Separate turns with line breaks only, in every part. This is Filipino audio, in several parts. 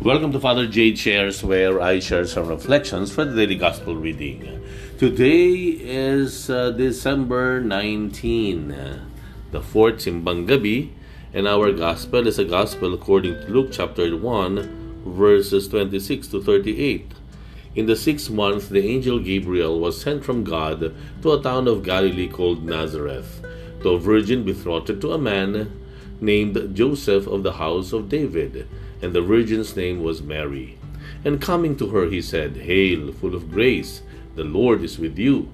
Welcome to Father Jade Shares, where I share some reflections for the daily gospel reading. Today is uh, December 19, the fourth Simbang Gabi, and our gospel is a gospel according to Luke chapter 1, verses 26 to 38. In the sixth month, the angel Gabriel was sent from God to a town of Galilee called Nazareth, to a virgin betrothed to a man named Joseph of the house of David and the virgin's name was Mary. And coming to her, he said, Hail, full of grace, the Lord is with you.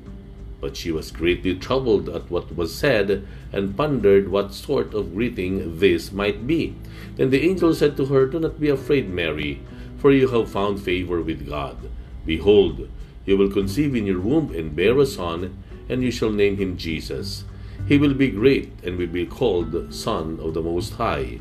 But she was greatly troubled at what was said, and pondered what sort of greeting this might be. Then the angel said to her, Do not be afraid, Mary, for you have found favor with God. Behold, you will conceive in your womb and bear a son, and you shall name him Jesus. He will be great, and will be called Son of the Most High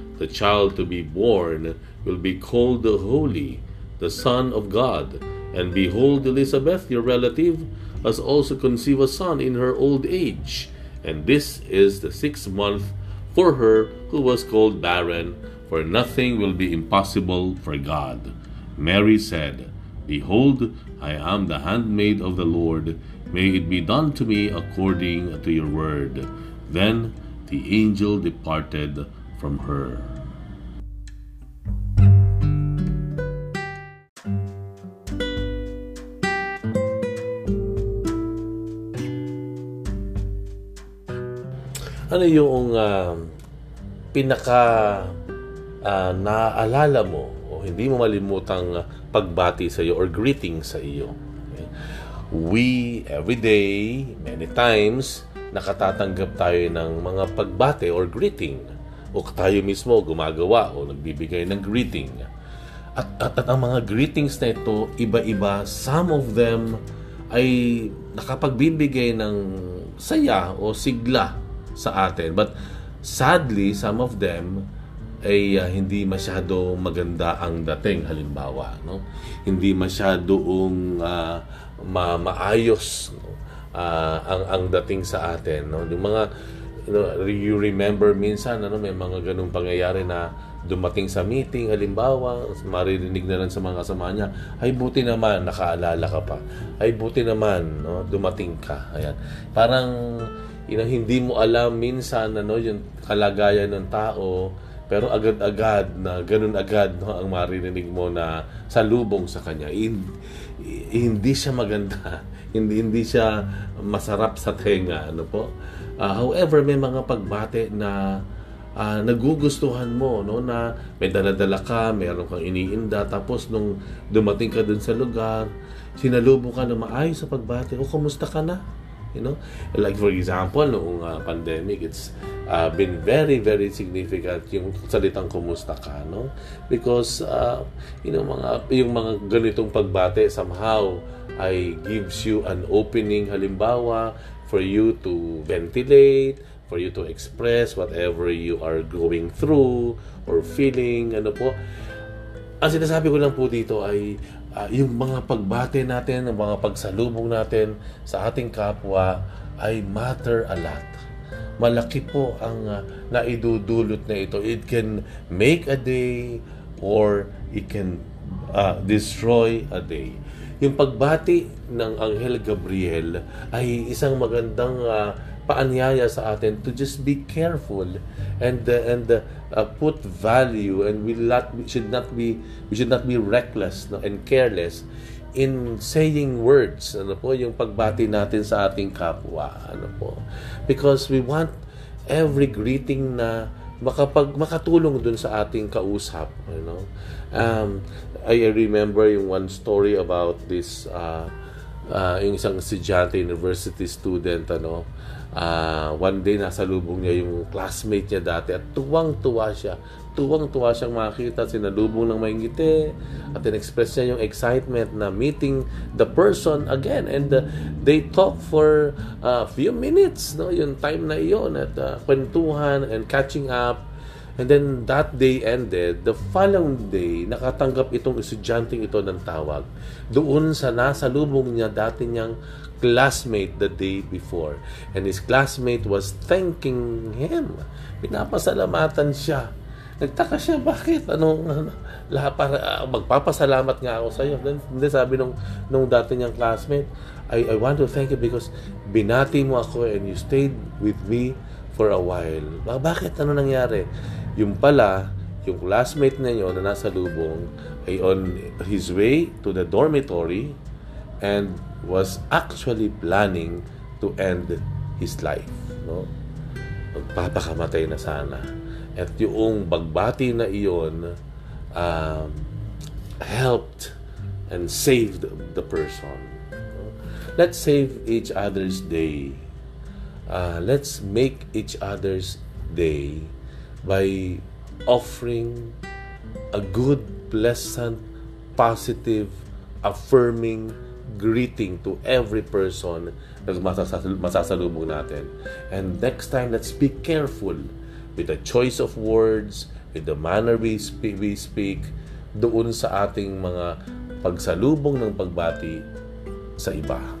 the child to be born will be called the Holy, the Son of God. And behold, Elizabeth, your relative, has also conceived a son in her old age. And this is the sixth month for her who was called barren, for nothing will be impossible for God. Mary said, Behold, I am the handmaid of the Lord. May it be done to me according to your word. Then the angel departed from her. Ano yung uh, pinaka uh, naaalala mo o hindi mo malimutang pagbati sa iyo or greeting sa iyo? Okay? We, every day, many times, nakatatanggap tayo ng mga pagbati or greeting o tayo mismo gumagawa o nagbibigay ng greeting. At, at, at ang mga greetings na ito, iba-iba. Some of them ay nakapagbibigay ng saya o sigla sa atin. But sadly, some of them ay uh, hindi masyado maganda ang dating halimbawa no hindi masyadong uh, ma- maayos no? uh, ang ang dating sa atin no yung mga you know you remember minsan ano may mga ganung pangyayari na dumating sa meeting halimbawa maririnig na lang sa mga kasama niya ay buti naman nakaalala ka pa. Ay buti naman no dumating ka. Ayan. Parang you know, hindi mo alam minsan ano yung kalagayan ng tao pero agad-agad na ganun agad no ang maririnig mo na salubong sa kanya. Hindi, hindi siya maganda. Hindi hindi siya masarap sa tenga ano po. Uh, however may mga pagbate na uh, nagugustuhan mo no na may dala-dala ka meron kang iniinda tapos nung dumating ka dun sa lugar sinalubong ka na maayos sa pagbate. O kumusta ka na You know, like for example, noong uh, pandemic, it's uh, been very, very significant yung salitang kumusta ka, no? Because, uh, you know, mga, yung mga ganitong pagbate somehow ay gives you an opening, halimbawa, for you to ventilate, for you to express whatever you are going through or feeling, ano po. Ang sinasabi ko lang po dito ay uh, yung mga pagbate natin, ang mga pagsalubong natin sa ating kapwa ay matter a lot. Malaki po ang uh, naidudulot na ito. It can make a day or it can uh, destroy a day. Yung pagbati ng Anghel Gabriel ay isang magandang uh, paanyaya sa atin to just be careful and uh, and uh, uh, put value and we not should not be we should not be reckless no, and careless in saying words. Ano po yung pagbati natin sa ating kapwa? Ano po? Because we want every greeting na makapag makatulong dun sa ating kausap you know? Um I remember yung one story about this uh, uh, yung isang estudyante university student ano uh, one day nasa lubong niya yung classmate niya dati at tuwang-tuwa siya tuwang-tuwa siyang makita, sinalubong ng may ngiti, at in-express niya yung excitement na meeting the person again. And uh, they talk for a few minutes, no? yung time na iyon, at uh, kwentuhan and catching up. And then that day ended, the following day, nakatanggap itong estudyanteng ito ng tawag doon sa nasa lubong niya dati niyang classmate the day before. And his classmate was thanking him. Pinapasalamatan siya. Nagtaka siya, bakit? Anong, ano, lahat para, ah, magpapasalamat nga ako sa iyo. Then, hindi sabi nung, nung dati niyang classmate, I, I want to thank you because binati mo ako and you stayed with me for a while. Ba- Bakit? Ano nangyari? Yung pala, yung classmate na yun na nasa lubong ay on his way to the dormitory and was actually planning to end his life. No? Magpapakamatay na sana. At yung bagbati na iyon um, helped and saved the person. Let's save each other's day. Uh, let's make each other's day by offering a good, pleasant, positive, affirming greeting to every person na masasal- masasalubong natin. And next time, let's be careful with the choice of words, with the manner we speak, we speak doon sa ating mga pagsalubong ng pagbati sa iba.